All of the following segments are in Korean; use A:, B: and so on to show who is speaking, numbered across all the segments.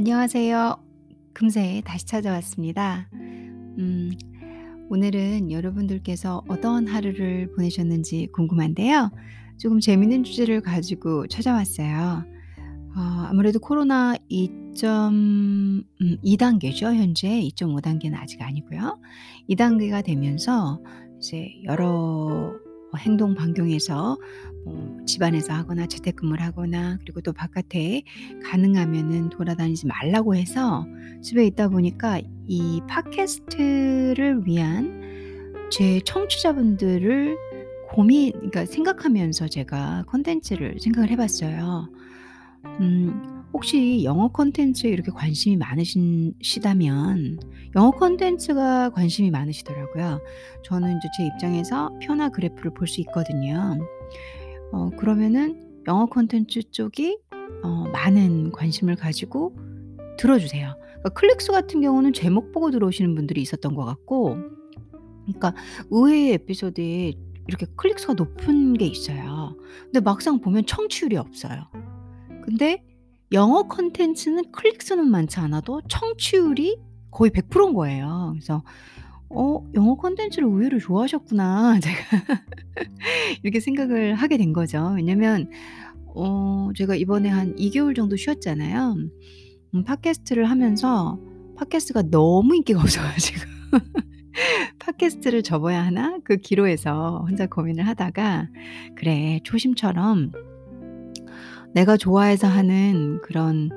A: 안녕하세요. 금세 다시 찾아왔습니다. 음, 오늘은 여러분들께서 어떤 하루를 보내셨는지 궁금한데요. 조금 재밌는 주제를 가지고 찾아왔어요. 어, 아무래도 코로나 2점, 음, 2단계죠. 현재 2.5단계는 아직 아니고요. 2단계가 되면서 이제 여러 행동 반경에서 뭐 집안에서 하거나 재택근무를 하거나 그리고 또 바깥에 가능하면은 돌아다니지 말라고 해서 집에 있다 보니까 이 팟캐스트를 위한 제 청취자분들을 고민 그러니까 생각하면서 제가 콘텐츠를 생각을 해 봤어요. 음 혹시 영어 콘텐츠에 이렇게 관심이 많으시다면 영어 콘텐츠가 관심이 많으시더라고요. 저는 이제 제 입장에서 표나 그래프를 볼 수 있거든요. 어 그러면은 영어 콘텐츠 쪽이 어 많은 관심을 가지고 들어 주세요. 그러니까 클릭수 같은 경우는 제목 보고 들어오시는 분들이 있었던 것 같고 그러니까 의외의 에피소드에 이렇게 클릭수가 높은 게 있어요. 근데 막상 보면 청취율이 없어요. 근데 영어 콘텐츠는 클릭수는 많지 않아도 청취율이 거의 100%인 거예요. 그래서 '어 영어 콘텐츠를 의외로 좋아하셨구나.' 제가 이렇게 생각을 하게 된 거죠. 왜냐면 어 제가 이번에 한 2 개월 정도 쉬었잖아요. 음 팟캐스트를 하면서 팟캐스트가 너무 인기가 없어 가지고 '팟캐스트를 접어야 하나?' 그 기로에서 혼자 고민을 하다가 '그래 초심처럼 내가 좋아해서 하는 그런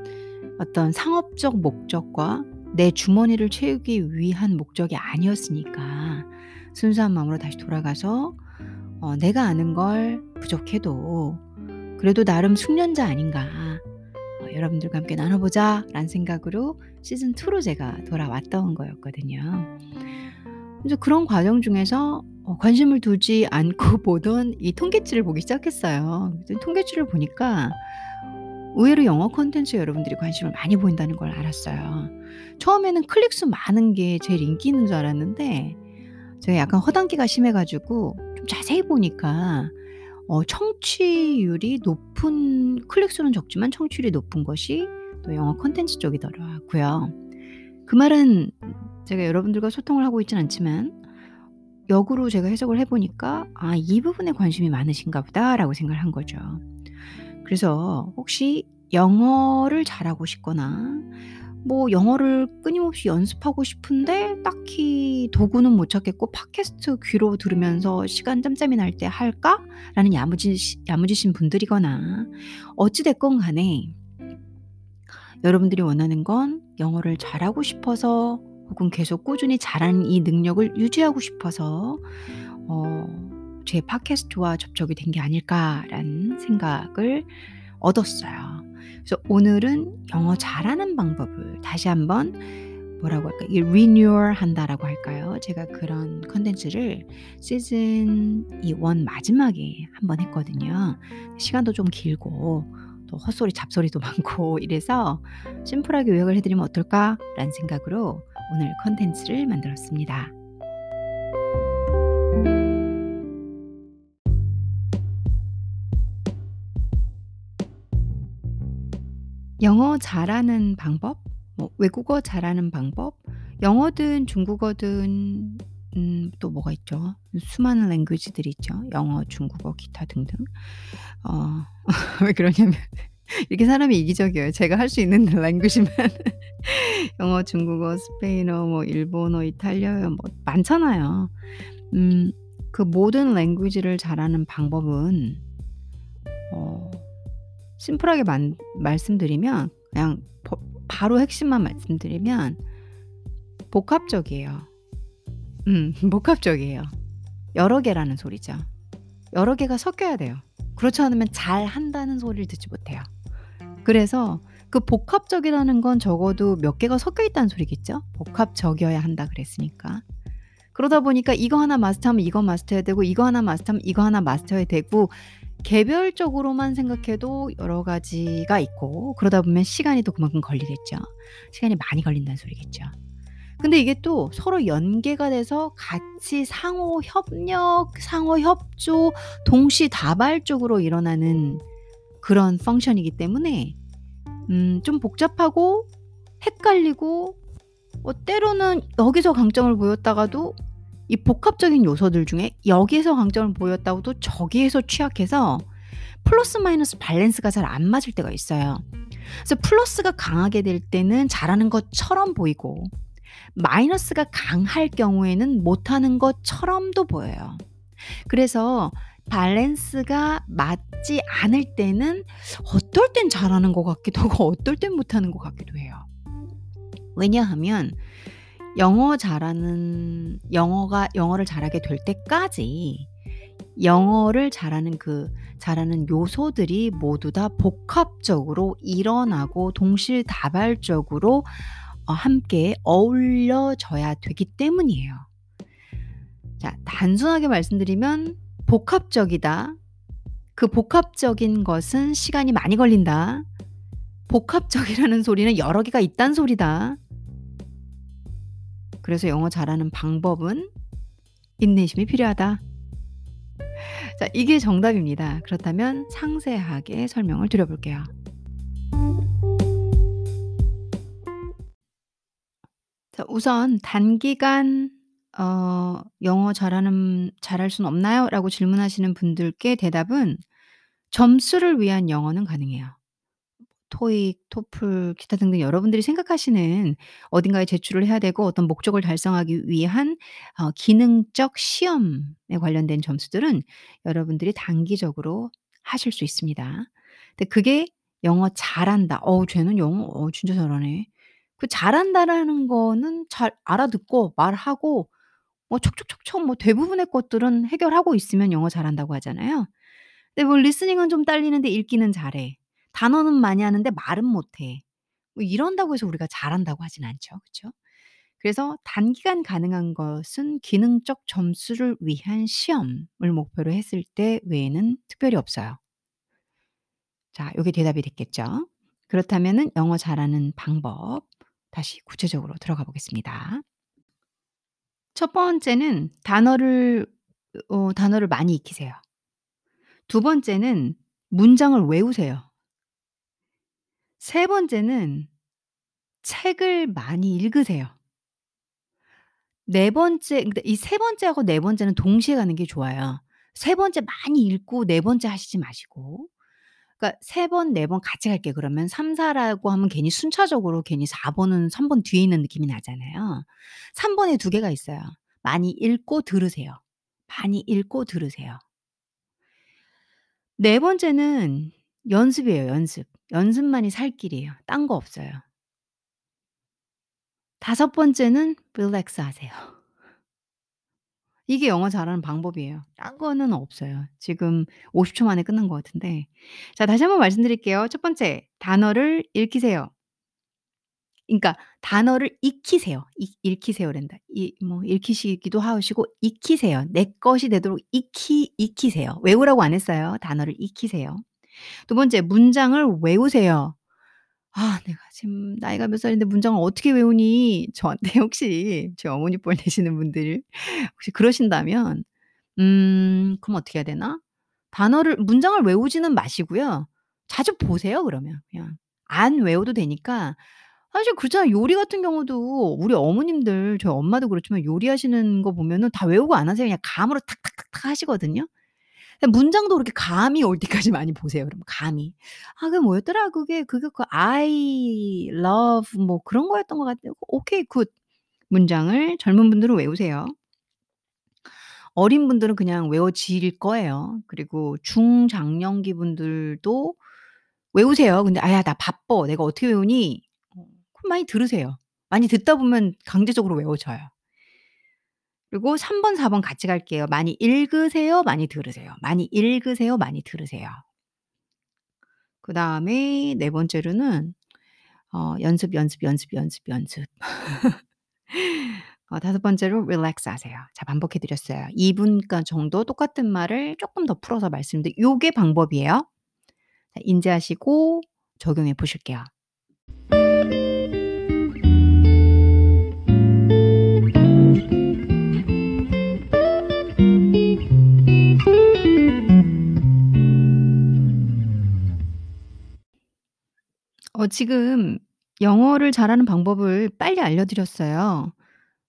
A: 어떤 상업적 목적과 내 주머니를 채우기 위한 목적이 아니었으니까 순수한 마음으로 다시 돌아가서 어 '내가 아는 걸 부족해도 그래도 나름 숙련자 아닌가. 어 여러분들과 함께 나눠 보자.'라는 생각으로 시즌 2로 제가 돌아왔던 거였거든요. 그래서 그런 과정 중에서 어 관심을 두지 않고 보던 이 통계치를 보기 시작했어요. 통계치를 보니까 의외로 영어 콘텐츠에 여러분들이 관심을 많이 보인다는 걸 알았어요. 처음에는 클릭수 많은 게 제일 인기 있는 줄 알았는데 제가 약간 허당기가 심해 가지고 좀 자세히 보니까 어 청취율이 높은 클릭수는 적지만 청취율이 높은 것이 또 영어 콘텐츠 쪽이더라고요. 그 말은 제가 여러분들과 소통을 하고 있진 않지만 역으로 제가 해석을 해 보니까 '아 이 부분에 관심이 많으신가 보다.'라고 생각을 한 거죠. 그래서 혹시 영어를 잘하고 싶거나 뭐 영어를 끊임없이 연습하고 싶은데 딱히 도구는 못 찾겠고 '팟캐스트 귀로 들으면서 시간 짬짬이 날 때 할까?'라는 야무지 야무지신 분들이거나 어찌 됐건 간에 여러분들이 원하는 건 영어를 잘하고 싶어서 혹은 계속 꾸준히 잘하는 이 능력을 유지하고 싶어서 어 제 팟캐스트와 접촉이 된 게 아닐까라는 생각을 얻었어요. 그래서 오늘은 영어 잘하는 방법을 다시 한번 뭐라고 할까? 이 리뉴얼 한다라고 할까요? 제가 그런 컨텐츠를 시즌 이 one 마지막에 한번 했거든요. 시간도 좀 길고 또 헛소리 잡소리도 많고 이래서 '심플하게 요약을 해 드리면 어떨까?'라는 생각으로 오늘 컨텐츠를 만들었습니다. 영어 잘하는 방법, 뭐 외국어 잘하는 방법, 영어든 중국어든 음 또 뭐가 있죠? 수많은 랭귀지들이 있죠. 영어, 중국어, 기타 등등. 어 왜 그러냐면 이렇게 사람이 이기적이에요. 제가 할 수 있는 랭귀지만 영어, 중국어, 스페인어, 뭐 일본어, 이탈리아어 뭐 많잖아요. 음 그 모든 랭귀지를 잘하는 방법은 어 심플하게 만 말씀드리면 그냥 버 바로 핵심만 말씀드리면 복합적이에요. 음 복합적이에요. 여러 개라는 소리죠. 여러 개가 섞여야 돼요. 그렇지 않으면 잘 한다는 소리를 듣지 못해요. 그래서 그 복합적이라는 건 적어도 몇 개가 섞여 있다는 소리겠죠? 복합적이어야 한다 그랬으니까. 그러다 보니까 이거 하나 마스터하면 이거 마스터해야 되고 이거 하나 마스터하면 이거 하나 마스터해야 되고 개별적으로만 생각해도 여러 가지가 있고 그러다 보면 시간이 또 그만큼 걸리겠죠. 시간이 많이 걸린다는 소리겠죠. 근데 이게 또 서로 연계가 돼서 같이 상호 협력, 상호 협조, 동시다발적으로 일어나는 그런 펑션이기 때문에 음 좀 복잡하고 헷갈리고 어 때로는 여기서 강점을 보였다가도 이 복합적인 요소들 중에 여기에서 강점을 보였다고도 저기에서 취약해서 플러스 마이너스 밸런스가 잘 안 맞을 때가 있어요. 그래서 플러스가 강하게 될 때는 잘하는 것처럼 보이고 마이너스가 강할 경우에는 못하는 것처럼도 보여요. 그래서 밸런스가 맞지 않을 때는 어떨 땐 잘하는 것 같기도 하고 어떨 땐 못하는 것 같기도 해요. 왜냐하면 영어 잘하는 영어가 영어를 잘하게 될 때까지 영어를 잘하는 그 잘하는 요소들이 모두 다 복합적으로 일어나고 동시다발적으로 어 함께 어울려져야 되기 때문이에요. 자 단순하게 말씀드리면 복합적이다. 그 복합적인 것은 시간이 많이 걸린다. 복합적이라는 소리는 여러 개가 있단 소리다. 그래서 영어 잘하는 방법은 인내심이 필요하다. 자, 이게 정답입니다. 그렇다면 상세하게 설명을 드려볼게요. 자, 우선 단기간 어 "영어 잘하는 잘할 수는 없나요?" 라고 질문하시는 분들께 대답은 점수를 위한 영어는 가능해요. 토익, 토플 기타 등등 여러분들이 생각하시는 어딘가에 제출을 해야 되고 어떤 목적을 달성하기 위한 어 기능적 시험에 관련된 점수들은 여러분들이 단기적으로 하실 수 있습니다. 근데 그게 영어 잘한다. "어우 쟤는 영어 어 진짜 잘하네." 그 잘한다라는 거는 잘 알아듣고 말하고 뭐 척척척척 뭐 대부분의 것들은 해결하고 있으면 영어 잘한다고 하잖아요. 근데 뭐 리스닝은 좀 딸리는데 읽기는 잘해. 단어는 많이 하는데 말은 못해. 뭐 이런다고 해서 우리가 잘한다고 하진 않죠. 그쵸? 그래서 단기간 가능한 것은 기능적 점수를 위한 시험을 목표로 했을 때 외에는 특별히 없어요. 자 요게 대답이 됐겠죠? 그렇다면은 영어 잘하는 방법 다시 구체적으로 들어가 보겠습니다. 첫 번째는 단어를 어 단어를 많이 익히세요. 두 번째는 문장을 외우세요. 세 번째는 책을 많이 읽으세요. 네 번째 근데 이세 번째하고 네 번째는 동시에 가는 게 좋아요. 세 번째 많이 읽고 네 번째 하시지 마시고. 그러니까 세 번, 네 번 같이 갈게요 그러면. 3-4 라고 하면 괜히 순차적으로 괜히 4 번은 3번 뒤에 있는 느낌이 나잖아요. 3 번에 두 개가 있어요. 많이 읽고 들으세요. 많이 읽고 들으세요. 네 번째는 연습이에요, 연습. 연습만이 살 길이에요. 딴 거 없어요. 다섯 번째는 릴렉스 하세요. 이게 영어 잘하는 방법이에요. 딴 거는 없어요. 지금 50초 만에 끝난 것 같은데. 자 다시 한번 말씀드릴게요. 첫 번째 단어를 읽히세요. 그러니까 단어를 익히세요. 익 읽히세요란다. 이 뭐 읽히시기도 하시고 익히세요. 내 것이 되도록 익히 익히세요. 외우라고 안 했어요. 단어를 익히세요. 두 번째 문장을 외우세요. 아 내가 지금 나이가 몇 살인데 문장을 어떻게 외우니? 저한테 혹시 제 어머니 뻘 되시는 분들 혹시 그러신다면 음 그럼 어떻게 해야 되나? 단어를 문장을 외우지는 마시고요. 자주 보세요 그러면 그냥. 안 외워도 되니까 사실 그렇잖아요. 요리 같은 경우도 우리 어머님들 저희 엄마도 그렇지만 요리하시는 거 보면은 다 외우고 안 하세요. 그냥 감으로 탁탁탁탁 하시거든요. 문장도 그렇게 감이 올 때까지 많이 보세요 그럼 감이. 아 그게 뭐였더라? 그게 그게 그 I love 뭐 그런 거였던 것 같아요. 오케이 good. 문장을 젊은 분들은 외우세요. 어린 분들은 그냥 외워질 거예요. 그리고 중장년기 분들도 외우세요. 근데 "아야 나 바빠. 내가 어떻게 외우니?" 어 많이 들으세요. 많이 듣다 보면 강제적으로 외워져요. 그리고 3 번, 4번 같이 갈게요. 많이 읽으세요, 많이 들으세요. 많이 읽으세요, 많이 들으세요. 그 다음에 네 번째로는 어 연습, 연습, 연습, 연습, 연습. 어 다섯 번째로 릴렉스 하세요. 자 반복해 드렸어요. 2 분간 정도 똑같은 말을 쪼끔 더 풀어서 말씀드리 요게 방법이에요. 자 인지하시고 적용해 보실게요. 어 지금 영어를 잘하는 방법을 빨리 알려드렸어요.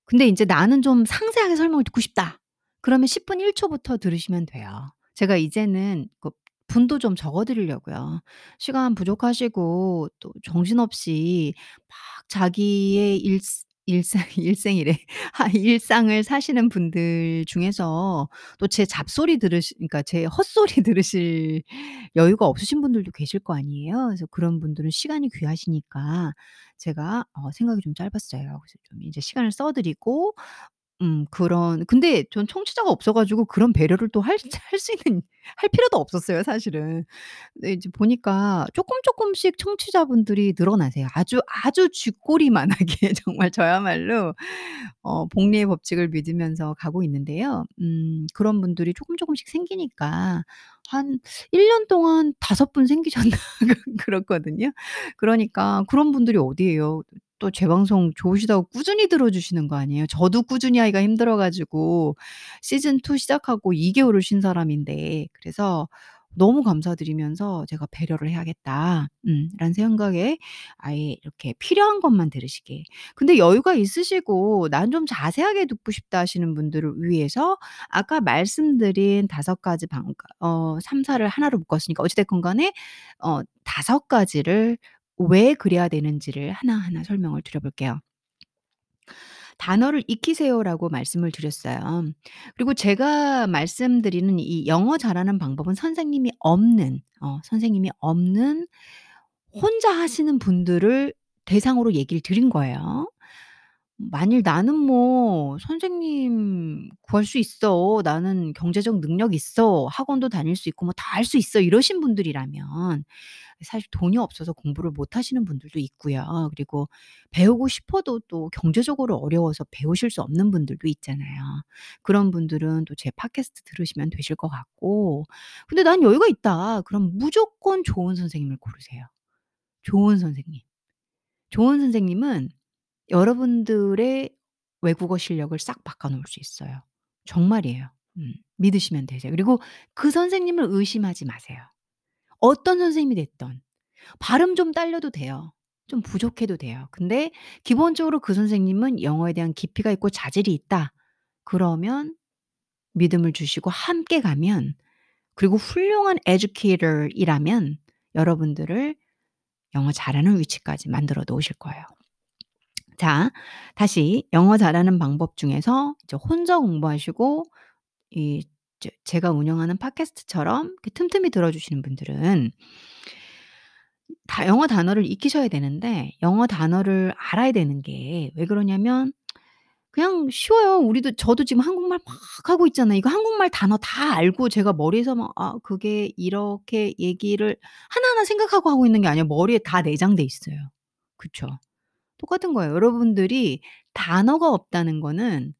A: 근데 인제 "나는 좀 상세하게 설명을 듣고 싶다." 그러면 10 분 1 초부터 들으시면 돼요. 제가 이제는 그 분도 좀 적어 드리려고요. 시간 부족하시고 또 정신없이 막 자기의 일스 일상 일생이래. 하 일상을 사시는 분들 중에서 또 제 잡소리 들으시 그러니까 제 헛소리 들으실 여유가 없으신 분들도 계실 거 아니에요. 그래서 그런 분들은 시간이 귀하시니까 제가 어 생각이 좀 짧았어요. 그래서 좀 이제 시간을 써 드리고 음 그런 근데 전 청취자가 없어 가지고 그런 배려를 또 할 할 수 있는 할 필요도 없었어요 사실은. 근데 이제 보니까 쪼끔 쪼끔씩 청취자분들이 늘어나세요. 아주 아주 쥐꼬리만하게 정말 저야말로 어 복리의 법칙을 믿으면서 가고 있는데요. 음 그런 분들이 쪼끔 쪼끔씩 생기니까 한 1 년 동안 5 분 생기셨나 그 그렇거든요. 그러니까 그런 분들이 어디예요. 또 제 방송 좋으시다고 꾸준히 들어 주시는 거 아니에요. 저도 꾸준히 하기가 힘들어 가지고 시즌 2 시작하고 2 개월을 쉰 사람인데 그래서 너무 감사드리면서 제가 '배려를 해야겠다.' 음 라는 생각에 아예 이렇게 필요한 것만 들으시게. 근데 여유가 있으시고 '난 좀 자세하게 듣고 싶다.' 하시는 분들을 위해서 아까 말씀드린 5 가지 방 어 3-4를 하나로 묶었으니까 어찌 됐건 간에 어5 가지를 왜 그래야 되는지를 하나하나 설명을 드려 볼게요. "단어를 익히세요."라고 말씀을 드렸어요. 그리고 제가 말씀드리는 이 영어 잘하는 방법은 선생님이 없는 어 선생님이 없는 혼자 하시는 분들을 대상으로 얘기를 드린 거예요. 만일 "나는 뭐 선생님 구할 수 있어. 나는 경제적 능력 있어. 학원도 다닐 수 있고 뭐 다 할 수 있어." 이러신 분들이라면 사실 돈이 없어서 공부를 못 하시는 분들도 있고요. 그리고 배우고 싶어도 또 경제적으로 어려워서 배우실 수 없는 분들도 있잖아요. 그런 분들은 또 제 팟캐스트 들으시면 되실 것 같고 근데 '난 여유가 있다.' 그럼 무조건 좋은 선생님을 고르세요. 좋은 선생님. 좋은 선생님은 여러분들의 외국어 실력을 싹 바꿔 놓을 수 있어요. 정말이에요. 음. 믿으시면 되세요. 그리고 그 선생님을 의심하지 마세요. 어떤 선생님이 됐든 발음 좀 딸려도 돼요. 좀 부족해도 돼요. 근데 기본적으로 그 선생님은 영어에 대한 깊이가 있고 자질이 있다. 그러면 믿음을 주시고 함께 가면 그리고 훌륭한 educator 이라면 여러분들을 영어 잘하는 위치까지 만들어 놓으실 거예요. 자 다시 영어 잘하는 방법 중에서 이제 혼자 공부하시고 이 제 제가 운영하는 팟캐스트처럼 틈틈이 들어 주시는 분들은 다 영어 단어를 익히셔야 되는데 영어 단어를 알아야 되는 게 왜 그러냐면 그냥 쉬워요. 우리도 저도 지금 한국말 막 하고 있잖아요. 이거 한국말 단어 다 알고 제가 머리에서 막 '아 그게 이렇게 얘기를' 하나하나 생각하고 하고 있는 게 아니라 머리에 다 내장돼 있어요. 그쵸? 똑같은 거예요. 여러분들이 단어가 없다는 거는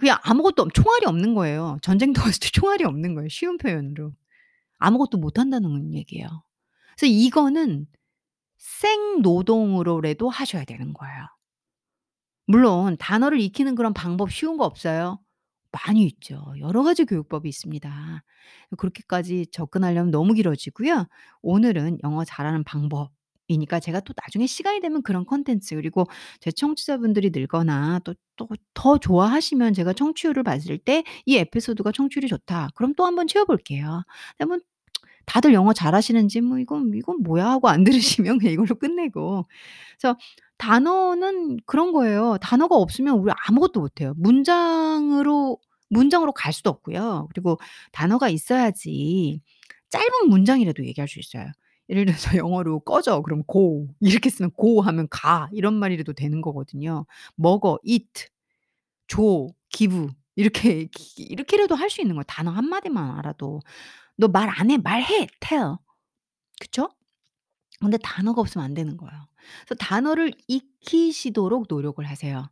A: 그냥 아무것도 없 총알이 없는 거예요. 전쟁터 때 총알이 없는 거예요, 쉬운 표현으로. 아무것도 못 한다는 얘기예요. 그래서 이거는 생노동으로라도 하셔야 되는 거예요. 물론 단어를 익히는 그런 방법 쉬운 거 없어요? 많이 있죠. 여러 가지 교육법이 있습니다. 그렇게까지 접근하려면 너무 길어지고요. 오늘은 영어 잘하는 방법 이니까 제가 또 나중에 시간이 되면 그런 콘텐츠 그리고 제 청취자분들이 늘거나 또 또 더 좋아하시면 제가 청취율을 봤을 때 '이 에피소드가 청취율이 좋다.' 그럼 또 한번 채워 볼게요. 근데 뭐 다들 영어 잘하시는지 뭐 '이건 이건 뭐야?' 하고 안 들으시면 그냥 이걸로 끝내고. 그래서 단어는 그런 거예요. 단어가 없으면 우리 아무것도 못 해요. 문장으로 문장으로 갈 수도 없고요. 그리고 단어가 있어야지 짧은 문장이라도 얘기할 수 있어요. 예를 들어서 영어로 "꺼져." 그러면 go 이렇게 쓰면 go 하면 "가." 이런 말이라도 되는 거거든요. 먹어 eat, 줘 give 이렇게 기 이렇게라도 할 수 있는 거예요 단어 한 마디만 알아도. "너 말 안 해." "말해." tell. 그쵸? 근데 단어가 없으면 안 되는 거예요. 그래서 단어를 익히시도록 노력을 하세요.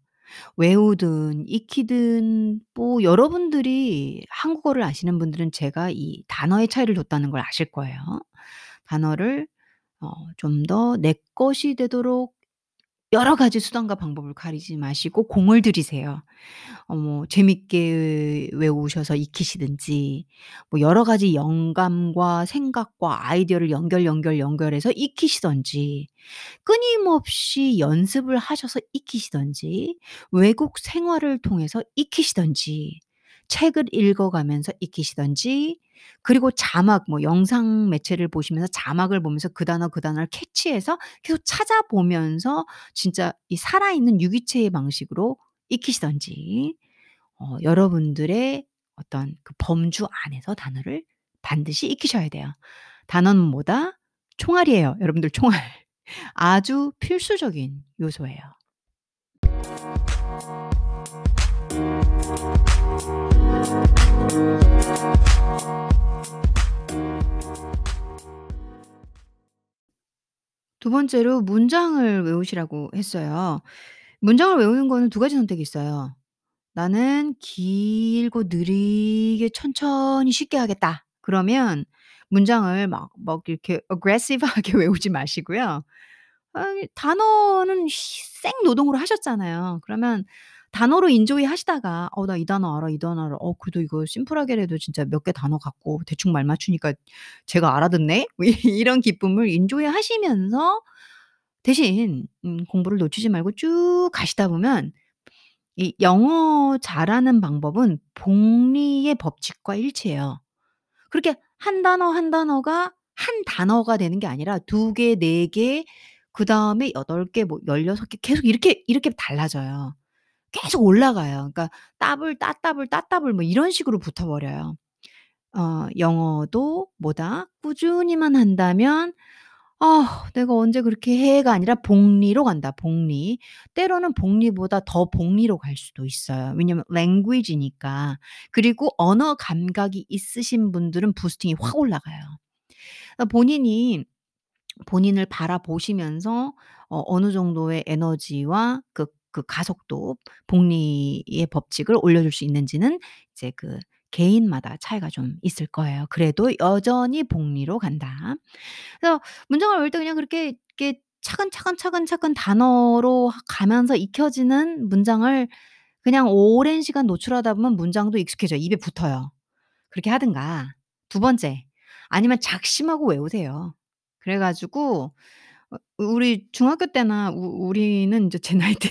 A: 외우든 익히든 뭐 여러분들이 한국어를 아시는 분들은 제가 이 단어의 차이를 뒀다는 걸 아실 거예요. 단어를 어 좀 더 내 것이 되도록 여러 가지 수단과 방법을 가리지 마시고 공을 들이세요. 어 뭐 재밌게 외우셔서 익히시든지 뭐 여러 가지 영감과 생각과 아이디어를 연결, 연결, 연결해서 익히시든지 끊임없이 연습을 하셔서 익히시든지 외국 생활을 통해서 익히시든지 책을 읽어가면서 익히시든지 그리고 자막 뭐 영상 매체를 보시면서 자막을 보면서 그 단어, 그 단어를 캐치해서 계속 찾아보면서 진짜 이 살아있는 유기체의 방식으로 익히시든지 어 여러분들의 어떤 그 범주 안에서 단어를 반드시 익히셔야 돼요. 단어는 뭐다? 총알이에요, 여러분들 총알. 아주 필수적인 요소예요. 두 번째로 문장을 외우시라고 했어요. 문장을 외우는 거는 두 가지 선택이 있어요. '나는 길고 느리게 천천히 쉽게 하겠다.' 그러면 문장을 막 막 이렇게 aggressive하게 외우지 마시고요. 아이 단어는 히 생 노동으로 하셨잖아요. 그러면 단어로 enjoy 하시다가 '어 나 이 단어 알아, 이 단어 알아. 어 그래도 이거 심플하게라도 진짜 몇 개 단어 갖고 대충 말 맞추니까 쟤가 알아듣네.' 뭐 이런 기쁨을 enjoy 하시면서 대신 음 공부를 놓치지 말고 쭉 가시다 보면 이 영어 잘하는 방법은 복리의 법칙과 일치해요. 그렇게 한 단어, 한 단어가 한 단어가 되는 게 아니라 2 개, 4개 그 다음에 8개뭐16개 계속 이렇게, 이렇게 달라져요. 계속 올라가요. 그러니까 따블, 따따블, 따따블 뭐 이런 식으로 붙어 버려요. 어 영어도 뭐다? 꾸준히만 한다면 '아 내가 언제 그렇게 해.'가 아니라 복리로 간다, 복리. 때로는 복리보다 더 복리로 갈 수도 있어요. 왜냐면 language니까. 그리고 언어 감각이 있으신 분들은 부스팅이 확 올라가요. 그러니까 본인이 본인을 바라보시면서 어 어느 정도의 에너지와 그 그 가속도, 복리의 법칙을 올려줄 수 있는지는 이제 그 개인마다 차이가 좀 있을 거예요. 그래도 여전히 복리로 간다. 그래서 문장을 외울 때 그냥 그렇게 이렇게 차근차근, 차근차근 단어로 하 가면서 익혀지는 문장을 그냥 오랜 시간 노출하다 보면 문장도 익숙해져요. 입에 붙어요. 그렇게 하든가. 두 번째 아니면 작심하고 외우세요. 그래 가지고 어 우리 중학교 때나 우 우리는 인제 제 나이 때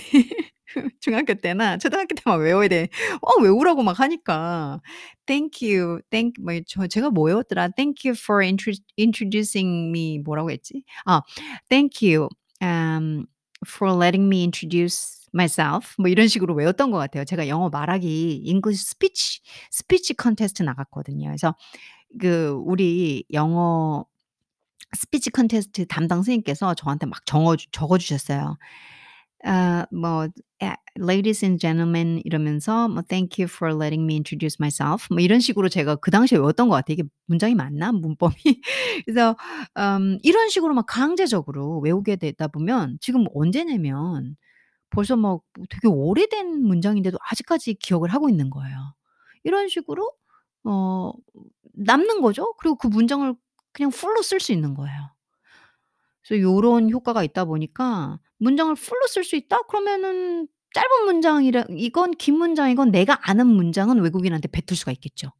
A: 중학교 때나 초등학교 때 막 외워야 돼. 어 외우라고 막 하니까 "Thank you. thank" 뭐 저 제가 뭐 외웠더라? "Thank you for intro introducing me." 뭐라고 했지? 아 "Thank you um for letting me introduce myself." 뭐 이런 식으로 외웠던 것 같아요. 제가 영어 말하기 English speech speech contest 나갔거든요. 그래서 그 우리 영어 스피치 컨테스트 담당 선생님께서 저한테 막 정어 주 적어 주셨어요. 아뭐아 "Ladies and gentlemen." 이러면서 뭐 "Thank you for letting me introduce myself." 뭐 이런 식으로 제가 그 당시에 외웠던 것 같아요. 이게 문장이 맞나 문법이? 그래서 음 이런 식으로 막 강제적으로 외우게 되다 보면 지금 언제냐면 벌써 막뭐 되게 오래된 문장인데도 아직까지 기억을 하고 있는 거예요. 이런 식으로 어 남는 거죠. 그리고 그 문장을 그냥 풀로 쓸 수 있는 거예요. 그래서 요런 효과가 있다 보니까 문장을 풀로 쓸 수 있다? 그러면은 짧은 문장이라 이건 긴 문장이건 내가 아는 문장은 외국인한테 뱉을 수가 있겠죠,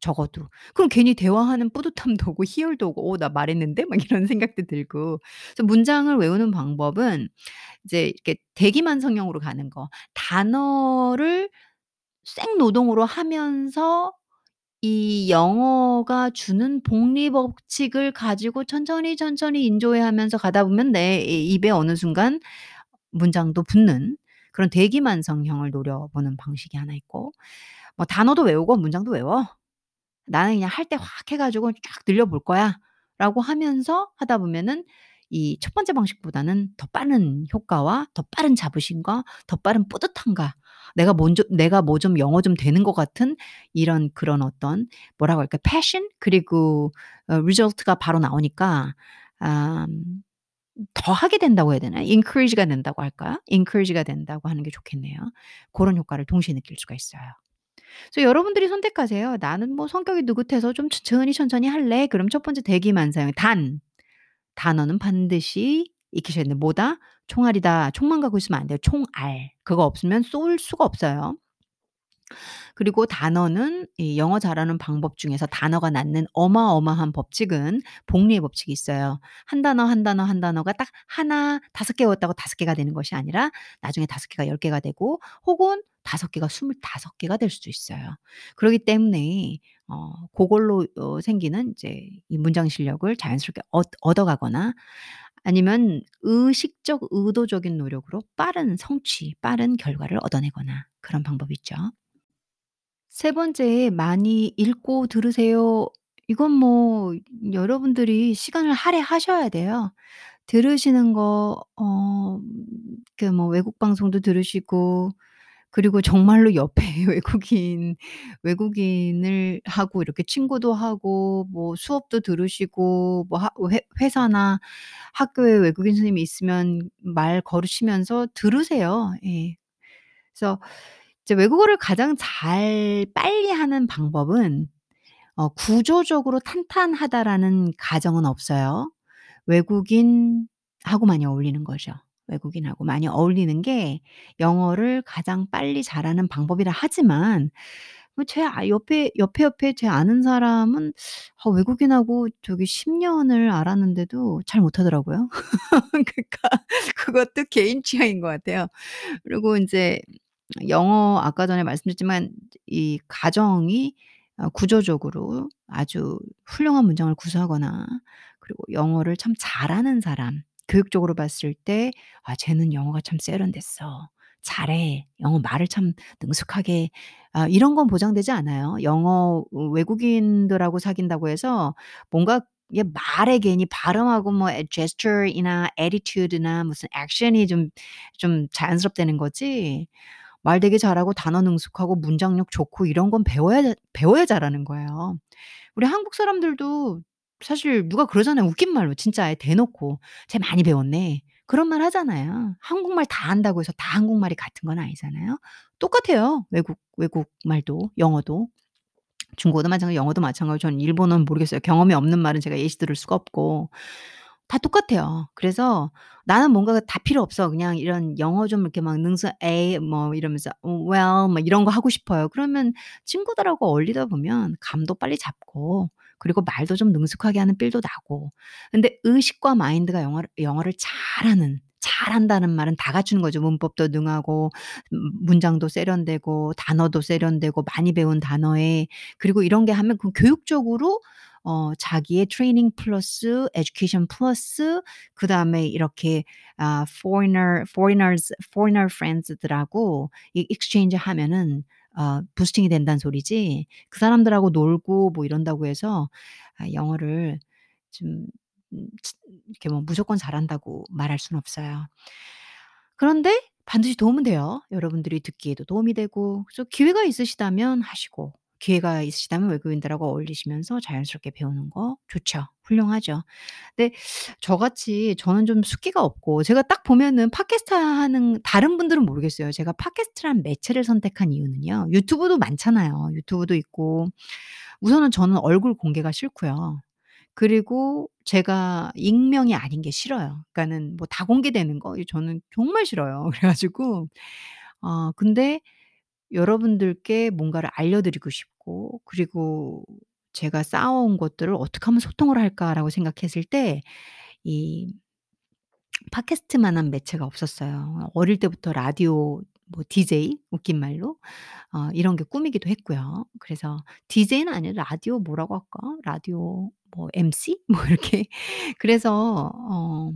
A: 적어도. 그럼 괜히 대화하는 뿌듯함도 오고 희열도 오고 '어 나 말했는데?' 막 이런 생각도 들고. 그래서 문장을 외우는 방법은 이제 이렇게 대기만 성형으로 가는 거. 단어를 생노동으로 하면서 이 영어가 주는 복리 법칙을 가지고 천천히, 천천히 enjoy 하면서 가다 보면 내 이 입에 어느 순간 문장도 붙는 그런 대기만성형을 노려보는 방식이 하나 있고 뭐 "단어도 외우고 문장도 외워. 나는 그냥 할 때 확 해 가지고 쫙 늘려 볼 거야."라고 하면서 하다 보면은 이 첫 번째 방식보다는 더 빠른 효과와 더 빠른 자부심과 더 빠른 뿌듯함과 내가 먼저 내가 뭐 좀 영어 좀 되는 것 같은 이런 그런 어떤 뭐라고 할까? passion 그리고 어 result가 바로 나오니까 음 더 하게 된다고 해야 되나요? encourage가 된다고 할까요? encourage가 된다고 하는 게 좋겠네요. 고런 효과를 동시에 느낄 수가 있어요. 그래서 여러분들이 선택하세요. '나는 뭐 성격이 느긋해서 좀 천천히, 천천히 할래.' 그럼 첫 번째 대기만성 단. 단어는 반드시 익히셔야 된다. 뭐다? 총알이다. 총만 갖고 있으면 안 돼요. 총알. 그거 없으면 쏠 수가 없어요. 그리고 단어는 이 영어 잘하는 방법 중에서 단어가 낳는 어마어마한 법칙은 복리의 법칙이 있어요. 한 단어, 한 단어, 한 단어가 딱 하나, 다섯 개 외웠다고 다섯 개가 되는 것이 아니라 나중에 다섯 개가 열 개가 되고 혹은 다섯 개가 스물다섯 개가 될 수도 있어요. 그러기 때문에 어 고걸로 어 생기는 이제 이 문장 실력을 자연스럽게 얻 얻어가거나 아니면 의식적 의도적인 노력으로 빠른 성취, 빠른 결과를 얻어내거나 그런 방법이 있죠. 세 번째 많이 읽고 들으세요. 이건 뭐 여러분들이 시간을 할애하셔야 돼요. 들으시는 거 어 그 뭐 외국 방송도 들으시고 그리고 정말로 옆에 외국인 외국인을 하고 이렇게 친구도 하고 뭐 수업도 들으시고 뭐 하 회 회사나 학교에 외국인 선생님이 있으면 말 걸으시면서 들으세요. 예. 그래서 이제 외국어를 가장 잘 빨리 하는 방법은 어 '구조적으로 탄탄하다.'라는 가정은 없어요. 외국인하고 많이 어울리는 거죠. 외국인하고 많이 어울리는 게 영어를 가장 빨리 잘하는 방법이라 하지만 뭐 제 아 옆에 옆에, 옆에 제 아는 사람은 아 외국인하고 저기 10 년을 알았는데도 잘 못하더라고요. 그러니까 그것도 개인 취향인 것 같아요. 그리고 인제 영어 아까 전에 말씀드렸지만 이 가정이 어 구조적으로 아주 훌륭한 문장을 구사하거나 그리고 영어를 참 잘하는 사람 교육적으로 봤을 때 '아 쟤는 영어가 참 세련됐어. 잘해. 영어 말을 참 능숙하게' 아 이런 건 보장되지 않아요. 영어 어 외국인들하고 사귄다고 해서 뭔가 이게 말에 괜히 발음하고 뭐에 제스처이나 애티튜드나 무슨 액션이 좀 좀 자연스럽다는 거지 말 되게 잘하고 단어 능숙하고 문장력 좋고 이런 건 배워야 배워야 잘하는 거예요. 우리 한국 사람들도 사실 누가 그러잖아요. 웃긴 말로 진짜 아예 대놓고 "쟤 많이 배웠네." 그런 말 하잖아요. 한국말 다 안다고 해서 다 한국말이 같은 건 아니잖아요. 똑같아요. 외국 외국말도 영어도. 중국어도 마찬가지고 영어도 마찬가지고 저는 일본어는 모르겠어요. 경험이 없는 말은 제가 예시 들을 수가 없고 다 똑같아요. 그래서 나는 뭔가 다 필요 없어. 그냥 이런 영어 좀 이렇게 막 능수 에이 뭐 이러면서 어 well 뭐 이런 거 하고 싶어요. 그러면 친구들하고 어울리다 보면 감도 빨리 잡고 그리고 말도 좀 능숙하게 하는 필도 나고. 근데 의식과 마인드가 영어를 영어를 잘하는 잘한다는 말은 다 갖추는 거죠. 문법도 능하고 음 문장도 세련되고 단어도 세련되고 많이 배운 단어에 그리고 이런 게 하면 그 교육적으로 어 자기의 트레이닝 플러스 에듀케이션 플러스 그 다음에 이렇게 아 foreigner foreigners foreigner friends들하고 이 exchange 하면은 어 부스팅이 된다는 소리지 그 사람들하고 놀고 뭐 이런다고 해서 아 영어를 좀 이렇게 뭐 무조건 잘한다고 말할 수는 없어요. 그런데 반드시 도움은 돼요. 여러분들이 듣기에도 도움이 되고 그래서 기회가 있으시다면 하시고 기회가 있으시다면 외국인들하고 어울리시면서 자연스럽게 배우는 거 좋죠. 훌륭하죠. 근데 저같이 저는 좀 숫기가 없고 제가 딱 보면은 팟캐스트 하는 다른 분들은 모르겠어요. 제가 팟캐스트라는 매체를 선택한 이유는요. 유튜브도 많잖아요. 유튜브도 있고 우선은 저는 얼굴 공개가 싫고요. 그리고 제가 익명이 아닌 게 싫어요. 그러니까는 뭐 다 공개되는 거이 저는 정말 싫어요. 그래 가지고 어 근데 여러분들께 뭔가를 알려드리고 싶고 그리고 제가 쌓아온 것들을 '어떻게 하면 소통을 할까.'라고 생각했을 때 이 팟캐스트만한 매체가 없었어요. 어릴 때부터 라디오 뭐 디제이 웃긴 말로 어 이런 게 꿈이기도 했고요. 그래서 디제이는 아니라 라디오 뭐라고 할까? 라디오 뭐 MC? 뭐 이렇게 그래서 어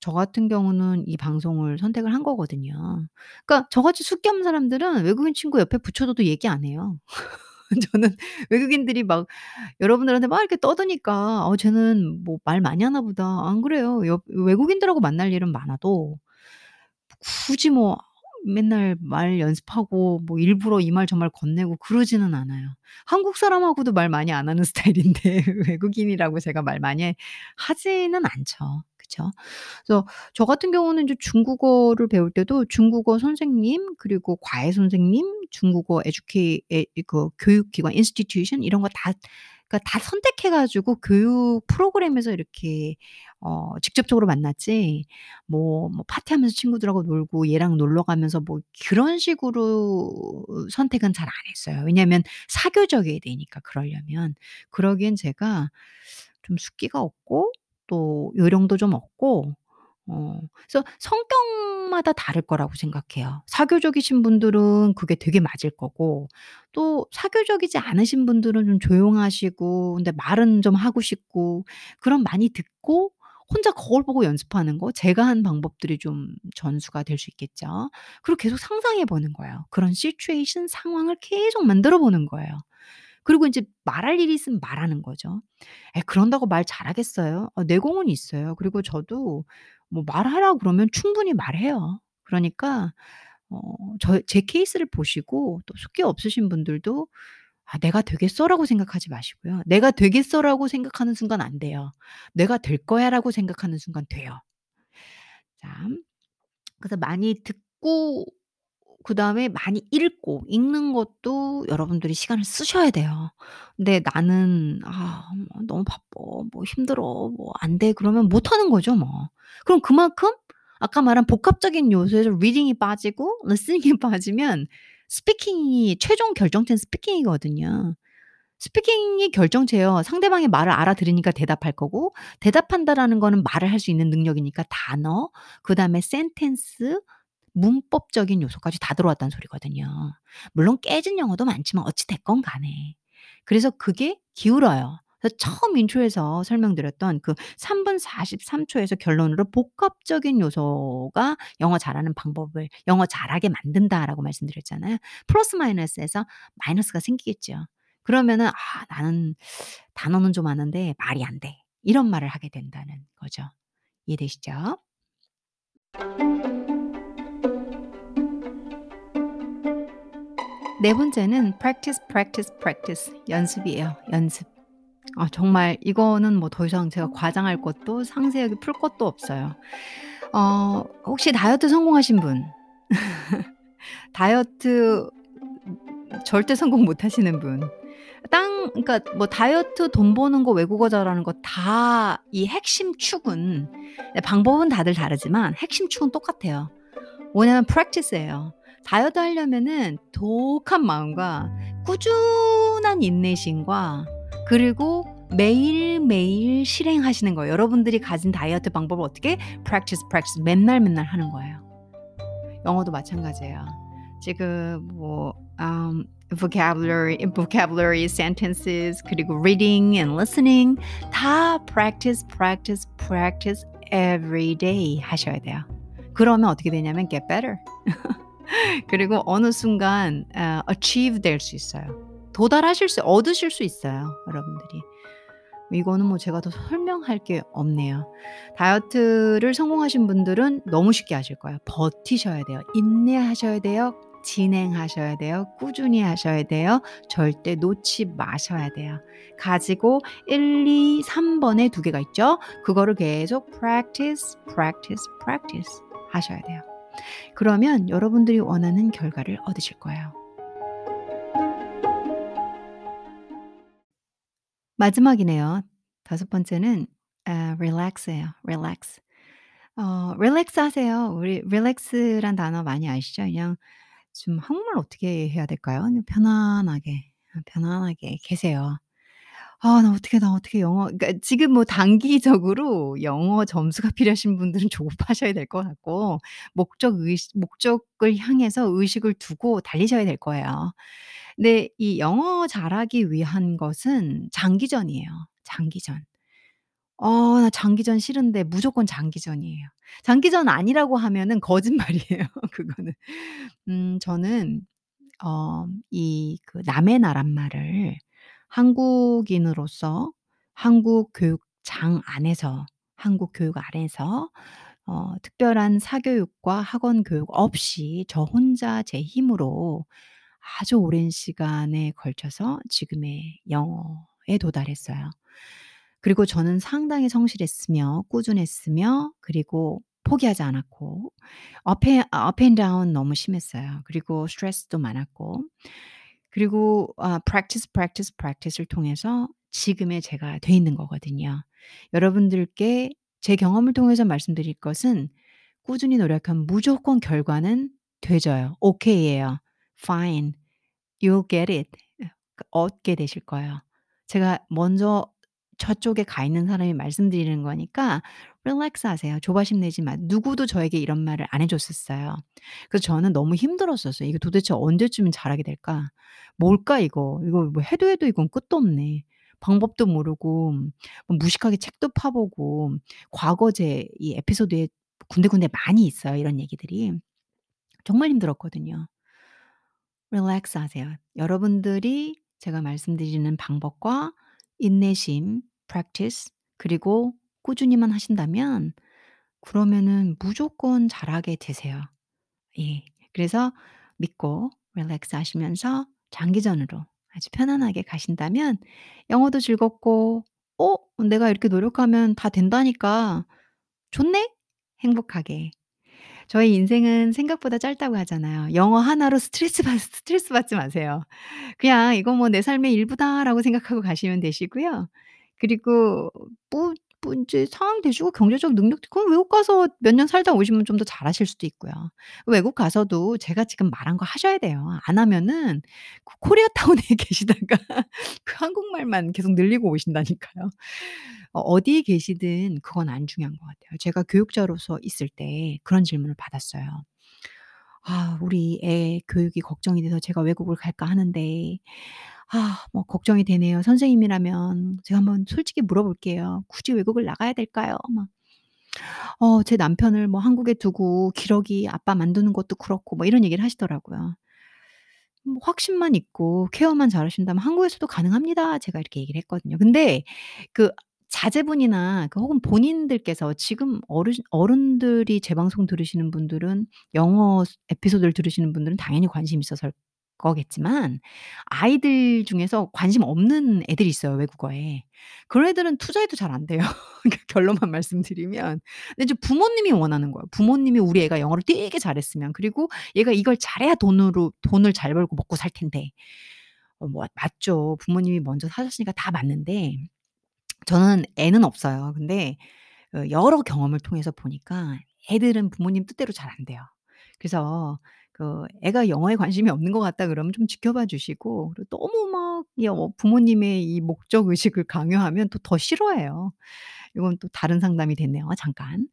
A: 저 같은 경우는 이 방송을 선택을 한 거거든요. 그러니까 저같이 숫기 없는 사람들은 외국인 친구 옆에 붙여둬도 얘기 안 해요. 저는 외국인들이 막 여러분들한테 막 이렇게 떠드니까 '어 쟤는 뭐 말 많이 하나 보다.' 안 그래요. 옆 외국인들하고 만날 일은 많아도 굳이 뭐 맨날 말 연습하고 뭐 일부러 이 말 저 말 건네고 그러지는 않아요. 한국 사람하고도 말 많이 안 하는 스타일인데 외국인이라고 제가 말 많이 하지는 않죠. 그쵸? 그래서 저 같은 경우는 이제 중국어를 배울 때도 중국어 선생님 그리고 과외 선생님, 중국어 에듀케이 에그 교육 기관 institution 이런 거 다 그러니까 다 선택해 가지고 교육 프로그램에서 이렇게 어 직접적으로 만났지 뭐 뭐 파티하면서 친구들하고 놀고 얘랑 놀러 가면서 뭐 그런 식으로 선택은 잘 안 했어요. 왜냐하면 사교적이어야 되니까 그러려면. 그러기엔 제가 좀 숫기가 없고 또 요령도 좀 없고 어 그래서 성격마다 다를 거라고 생각해요. 사교적이신 분들은 그게 되게 맞을 거고 또 사교적이지 않으신 분들은 좀 조용하시고 근데 말은 좀 하고 싶고 그럼 많이 듣고 혼자 거울 보고 연습하는 거 제가 한 방법들이 좀 전수가 될 수 있겠죠. 그리고 계속 상상해 보는 거예요. 그런 시츄에이션 상황을 계속 만들어 보는 거예요. 그리고 인제 말할 일이 있으면 말하는 거죠. 에 그런다고 말 잘하겠어요? 어 내공은 있어요. 그리고 저도 뭐 말하라고 그러면 충분히 말해요. 그러니까 어 저 제 케이스를 보시고 또 숫기 없으신 분들도 '아 내가 되겠어.'라고 생각하지 마시고요. '내가 되겠어.'라고 생각하는 순간 안 돼요. '내가 될 거야.'라고 생각하는 순간 돼요. 자 그래서 많이 듣고 그 다음에 많이 읽고 읽는 것도 여러분들이 시간을 쓰셔야 돼요. 근데 나는 '아 뭐 너무 바빠. 뭐 힘들어. 뭐 안 돼.' 그러면 못 하는 거죠 뭐. 그럼 그만큼 아까 말한 복합적인 요소에서 reading이 빠지고 listening이 빠지면 speaking이 최종 결정체는 speaking이거든요. speaking이 결정체예요. 상대방의 말을 알아들으니까 대답할 거고 대답한다라는 거는 말을 할 수 있는 능력이니까 단어 그다음에 sentence 문법적인 요소까지 다 들어왔다는 소리거든요. 물론 깨진 영어도 많지만 어찌 됐건 간에. 그래서 그게 기울어요. 그래서 처음 intro에서 설명드렸던 그 3분 43 초에서 결론으로 복합적인 요소가 영어 잘하는 방법을 영어 잘하게 만든다라고 말씀드렸잖아요. 플러스 마이너스에서 마이너스가 생기겠죠. 그러면은 '아 나는 단어는 좀 아는데 말이 안 돼.' 이런 말을 하게 된다는 거죠. 이해되시죠? 네 번째는 practice, practice, practice 연습이에요. 연습. 아 정말 이거는 뭐 더 이상 제가 과장할 것도 상세하게 풀 것도 없어요. 어 혹시 다이어트 성공하신 분 다이어트 절대 성공 못 하시는 분 땅 그러니까 뭐 다이어트 돈 버는 거 외국어 잘하는 거 다 이 핵심 축은 네 방법은 다들 다르지만 핵심 축은 똑같아요. 뭐냐면 practice예요. 다이어트 하려면은 독한 마음과 꾸준한 인내심과 그리고 매일매일 실행하시는 거예요. 여러분들이 가진 다이어트 방법을 어떻게 practice, practice 맨날 맨날 하는 거예요. 영어도 마찬가지예요. 지금 뭐 um, vocabulary, vocabulary, sentences 그리고 reading and listening 다 practice, practice, practice every day 하셔야 돼요. 그러면 어떻게 되냐면 get better. 그리고 어느 순간 어, achieve 될 수 있어요. 도달하실 수, 얻으실 수 있어요, 여러분들이. 이거는 뭐 제가 더 설명할 게 없네요. 다이어트를 성공하신 분들은 너무 쉽게 하실 거예요. 버티셔야 돼요. 인내하셔야 돼요. 진행하셔야 돼요. 꾸준히 하셔야 돼요. 절대 놓지 마셔야 돼요. 가지고 1, 2, 3번에 두 개가 있죠. 그거를 계속 practice, practice, practice 하셔야 돼요. 그러면 여러분들이 원하는 결과를 얻으실 거예요. 마지막이네요. 다섯 번째는 아 relax예요. relax. 어 릴렉스 하세요. 우리 릴렉스란 단어 많이 아시죠? 그냥 좀 한국말로 어떻게 해야 될까요? 편안하게, 아 편안하게 계세요. 아 나 어떻게, 나 어떻게 영어 그러니까 지금 뭐 단기적으로 영어 점수가 필요하신 분들은 조급하셔야 될 것 같고 목적 의식 목적을 향해서 의식을 두고 달리셔야 될 거예요. 근데 이 영어 잘하기 위한 것은 장기전이에요, 장기전. 어 나 장기전 싫은데 무조건 장기전이에요. 장기전 아니라고 하면은 거짓말이에요 그거는. 음 저는 어 이 그 남의 나랏말을 한국인으로서 한국 교육장 안에서 한국 교육 안에서 어 특별한 사교육과 학원 교육 없이 저 혼자 제 힘으로 아주 오랜 시간에 걸쳐서 지금의 영어에 도달했어요. 그리고 저는 상당히 성실했으며 꾸준했으며 그리고 포기하지 않았고 up and up and down 너무 심했어요. 그리고 스트레스도 많았고 그리고 아 practice, practice, practice를 통해서 지금의 제가 돼 있는 거거든요. 여러분들께 제 경험을 통해서 말씀드릴 것은 꾸준히 노력하면 무조건 결과는 되져요. 오케이예요. fine. you'll get it. 얻게 되실 거예요. 제가 먼저 저쪽에 가 있는 사람이 말씀드리는 거니까 릴렉스 하세요. 조바심 내지 마. 누구도 저에게 이런 말을 안 해 줬었어요. 그래서 저는 너무 힘들었었어요. '이거 도대체 언제쯤 잘하게 될까? 뭘까 이거? 이거 뭐 해도 해도 이건 끝도 없네.' 방법도 모르고 뭐 무식하게 책도 파 보고 과거 제 이 에피소드에 군데군데 많이 있어요, 이런 얘기들이. 정말 힘들었거든요. 릴렉스 하세요. 여러분들이 제가 말씀드리는 방법과 인내심, practice 그리고 꾸준히만 하신다면 그러면은 무조건 잘하게 되세요. 예. 그래서 믿고 릴렉스 하시면서 장기전으로 아주 편안하게 가신다면 영어도 즐겁고 '어 내가 이렇게 노력하면 다 된다니까. 좋네.' 행복하게 저희 인생은 생각보다 짧다고 하잖아요. 영어 하나로 스트레스 받 스트레스 받지 마세요. 그냥 '이거 뭐 내 삶의 일부다.'라고 생각하고 가시면 되시고요. 그리고 뭐 뭐 인제 상황 되시고 경제적 능력 그럼 외국 가서 몇 년 살다 오시면 좀 더 잘하실 수도 있고요. 외국 가서도 제가 지금 말한 거 하셔야 돼요. 안 하면은 그 코리아타운에 계시다가 그 한국말만 계속 늘리고 오신다니까요. 어 어디에 계시든 그건 안 중요한 것 같아요. 제가 교육자로서 있을 때 그런 질문을 받았어요. "아 우리 애 교육이 걱정이 돼서 제가 외국을 갈까 하는데 아 뭐 걱정이 되네요. 선생님이라면 제가 한번 솔직히 물어볼게요. 굳이 외국을 나가야 될까요?" 막 어 제 남편을 뭐 한국에 두고 기러기 아빠 만드는 것도 그렇고 뭐 이런 얘기를 하시더라고요. 뭐 확신만 있고 케어만 잘하신다면 한국에서도 가능합니다. 제가 이렇게 얘기를 했거든요. 근데 그 자제분이나 그 혹은 본인들께서 지금 어르신 어른들이 제 방송 들으시는 분들은 영어 스 에피소드를 들으시는 분들은 당연히 관심이 있어서일 거겠지만 아이들 중에서 관심 없는 애들이 있어요, 외국어에. 그런 애들은 투자해도 잘 안 돼요. 그러니까 결론만 말씀드리면. 근데 이제 부모님이 원하는 거예요. 부모님이 우리 애가 영어를 되게 잘했으면 그리고 얘가 이걸 잘해야 돈으로 돈을 잘 벌고 먹고 살 텐데. 어 뭐 맞죠. 부모님이 먼저 사셨으니까 다 맞는데 저는 애는 없어요. 근데 어 여러 경험을 통해서 보니까 애들은 부모님 뜻대로 잘 안 돼요. 그래서 그 "애가 영어에 관심이 없는 것 같다." 그러면 좀 지켜봐 주시고 그리고 너무 막 이 어 부모님의 이 목적 의식을 강요하면 또 더 싫어해요. 이건 또 다른 상담이 됐네요 잠깐.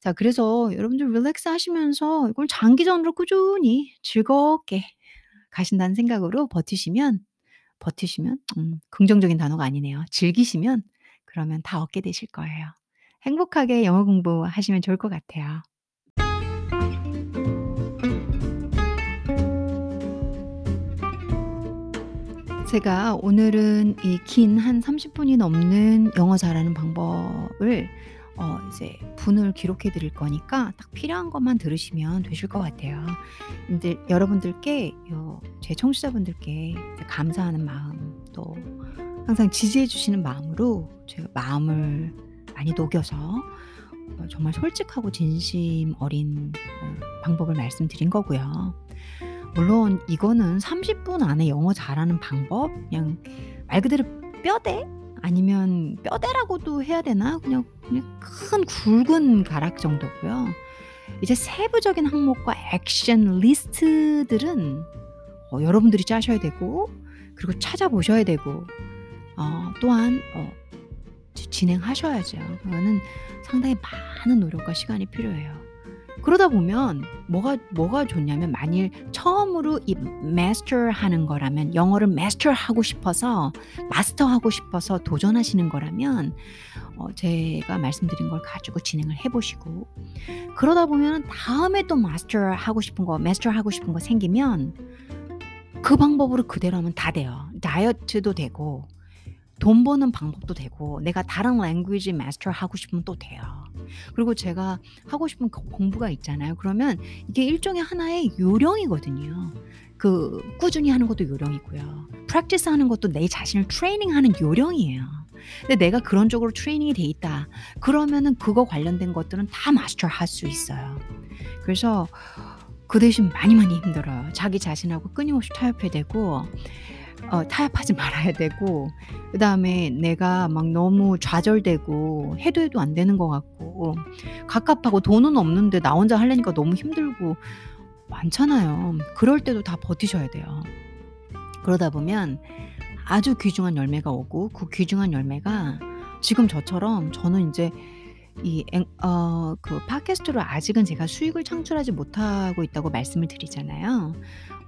A: 자 그래서 여러분들 릴렉스 하시면서 이걸 장기전으로 꾸준히 즐겁게 가신다는 생각으로 버티시면 버티시면 음 긍정적인 단어가 아니네요. 즐기시면 그러면 다 얻게 되실 거예요. 행복하게 영어 공부하시면 좋을 것 같아요. 제가 오늘은 이 긴 한 30 분이 넘는 영어 잘하는 방법을 어 이제 분을 기록해 드릴 거니까 딱 필요한 것만 들으시면 되실 것 같아요. 인제 여러분들께 요제 청취자분들께 감사하는 마음 또 항상 지지해 주시는 마음으로 제가 마음을 많이 녹여서 어 정말 솔직하고 진심 어린 어 방법을 말씀드린 거고요. 물론 이거는 30분 안에 영어 잘하는 방법 그냥 말 그대로 뼈대? 아니면 뼈대라고도 해야 되나? 그냥 그냥 큰 굵은 가락 정도고요. 이제 세부적인 항목과 액션 리스트들은 어 여러분들이 짜셔야 되고 그리고 찾아보셔야 되고 어 또한 어지 진행하셔야죠. 그거는 상당히 많은 노력과 시간이 필요해요. 그러다 보면 뭐가 뭐가 좋냐면 만일 처음으로 이 마스터하는 거라면 영어를 마스터하고 싶어서 마스터 하고 싶어서 도전하시는 거라면 어 제가 말씀드린 걸 가지고 진행을 해 보시고 그러다 보면은 다음에 또 마스터하고 싶은 거 마스터하고 싶은 거 생기면 그 방법으로 그대로 하면 다 돼요. 다이어트도 되고 돈 버는 방법도 되고 내가 다른 랭귀지 마스터 하고 싶으면 또 돼요. 그리고 제가 하고 싶은 거 공부가 있잖아요. 그러면 이게 일종의 하나의 요령이거든요. 그 꾸준히 하는 것도 요령이고요. 프랙티스 하는 것도 내 자신을 트레이닝하는 요령이에요. 근데 내가 그런 쪽으로 트레이닝이 돼 있다. 그러면은 그거 관련된 것들은 다 마스터 할 수 있어요. 그래서 그 대신 많이 많이 힘들어요. 자기 자신하고 끊임없이 타협해야 되고 어 타협하지 말아야 되고 그 다음에 내가 막 너무 좌절되고 해도 해도 안 되는 것 같고 갑갑하고 돈은 없는데 나 혼자 하려니까 너무 힘들고 많잖아요. 그럴 때도 다 버티셔야 돼요. 그러다 보면 아주 귀중한 열매가 오고 그 귀중한 열매가 지금 저처럼 저는 인제 이앵어그 팟캐스트로 아직은 제가 수익을 창출하지 못하고 있다고 말씀을 드리잖아요.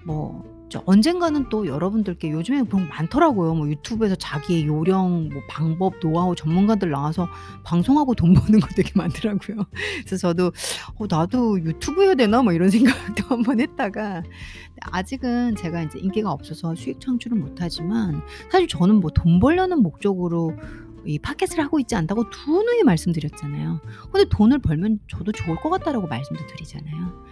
A: 뭐 저 언젠가는 또 여러분들께 요즘에 너무 많더라고요. 뭐 유튜브에서 자기의 요령, 뭐 방법, 노하우 전문가들 나와서 방송하고 돈 버는 거 되게 많더라고요. 그래서 저도 '어 나도 유튜브 해야 되나?' 뭐 이런 생각도 한번 했다가 아직은 제가 인제 인기가 없어서 수익 창출을 못하지만 사실 저는 뭐 돈 벌려는 목적으로 이 팟캐스트를 하고 있지 않다고 누누이 말씀드렸잖아요. 근데 돈을 벌면 저도 좋을 것 같다라고 말씀도 드리잖아요.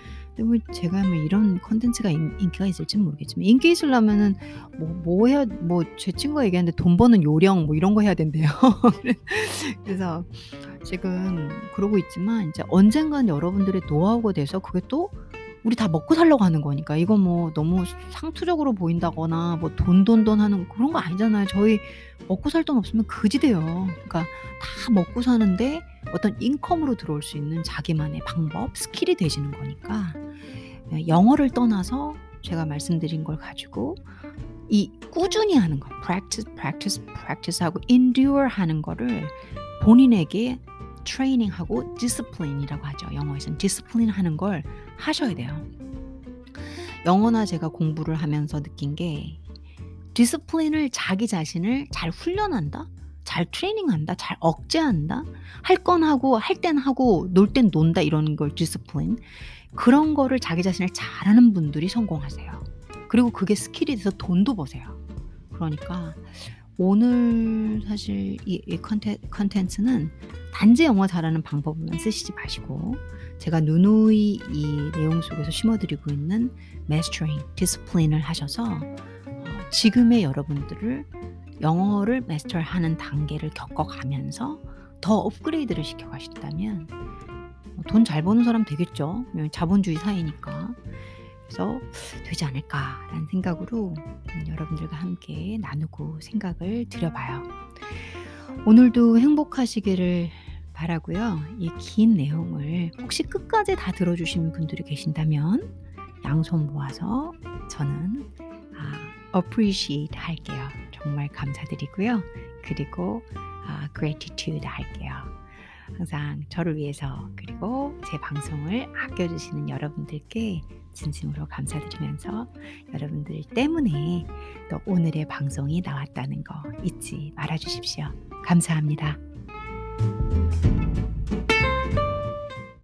A: 뭐 제가 뭐 이런 콘텐츠가 인 인기가 있을지는 모르겠지만 인기 있으려면은 뭐 뭐 해야 뭐 제 친구가 얘기하는데 돈 버는 요령 뭐 이런 거 해야 된대요. 그래서 지금 그러고 있지만 인제 언젠가는 여러분들의 노하우가 돼서 그게 또 우리 다 먹고 살려고 하는 거니까 이거 뭐 너무 상투적으로 보인다거나 뭐 돈, 돈, 돈 하는 그런 거 아니잖아요. 저희 먹고 살 돈 없으면 그지 돼요. 그러니까 다 먹고 사는데 어떤 income으로 들어올 수 있는 자기만의 방법, 스킬이 되시는 거니까 예 영어를 떠나서 제가 말씀드린 걸 가지고 이 꾸준히 하는 거 practice, practice, practice 하고 endure 하는 거를 본인에게 트레이닝하고 discipline이라고 하죠. 영어에서는 discipline 하는 걸 하셔야 돼요. 영어나 제가 공부를 하면서 느낀 게 discipline을 자기 자신을 잘 훈련한다? 잘 트레이닝한다? 잘 억제한다? 할 건 하고 할 땐 하고 놀 땐 논다 이런 걸 discipline. 그런 거를 자기 자신을 잘하는 분들이 성공하세요. 그리고 그게 스킬이 돼서 돈도 버세요. 그러니까 오늘 사실 이, 이 컨텐, 컨텐츠는 단지 영어 잘하는 방법만 쓰시지 마시고 제가 누누이 이 내용 속에서 심어드리고 있는 mastering, discipline을 하셔서 어, 지금의 여러분들을 영어를 master하는 단계를 겪어가면서 더 업그레이드를 시켜가신다면 뭐 돈잘 버는 사람 되겠죠. 자본주의 사회니까. 그래서 되지 않을까라는 생각으로 음, 여러분들과 함께 나누고 생각을 드려봐요. 오늘도 행복하시기를 바라고요. 이 긴 내용을 혹시 끝까지 다 들어주신 분들이 계신다면 양손 모아서 저는 아, appreciate 할게요. 정말 감사드리고요. 그리고 아, gratitude 할게요. 항상 저를 위해서 그리고 제 방송을 아껴주시는 여러분들께 진심으로 감사드리면서 여러분들 때문에 또 오늘의 방송이 나왔다는 거 잊지 말아 주십시오. 감사합니다.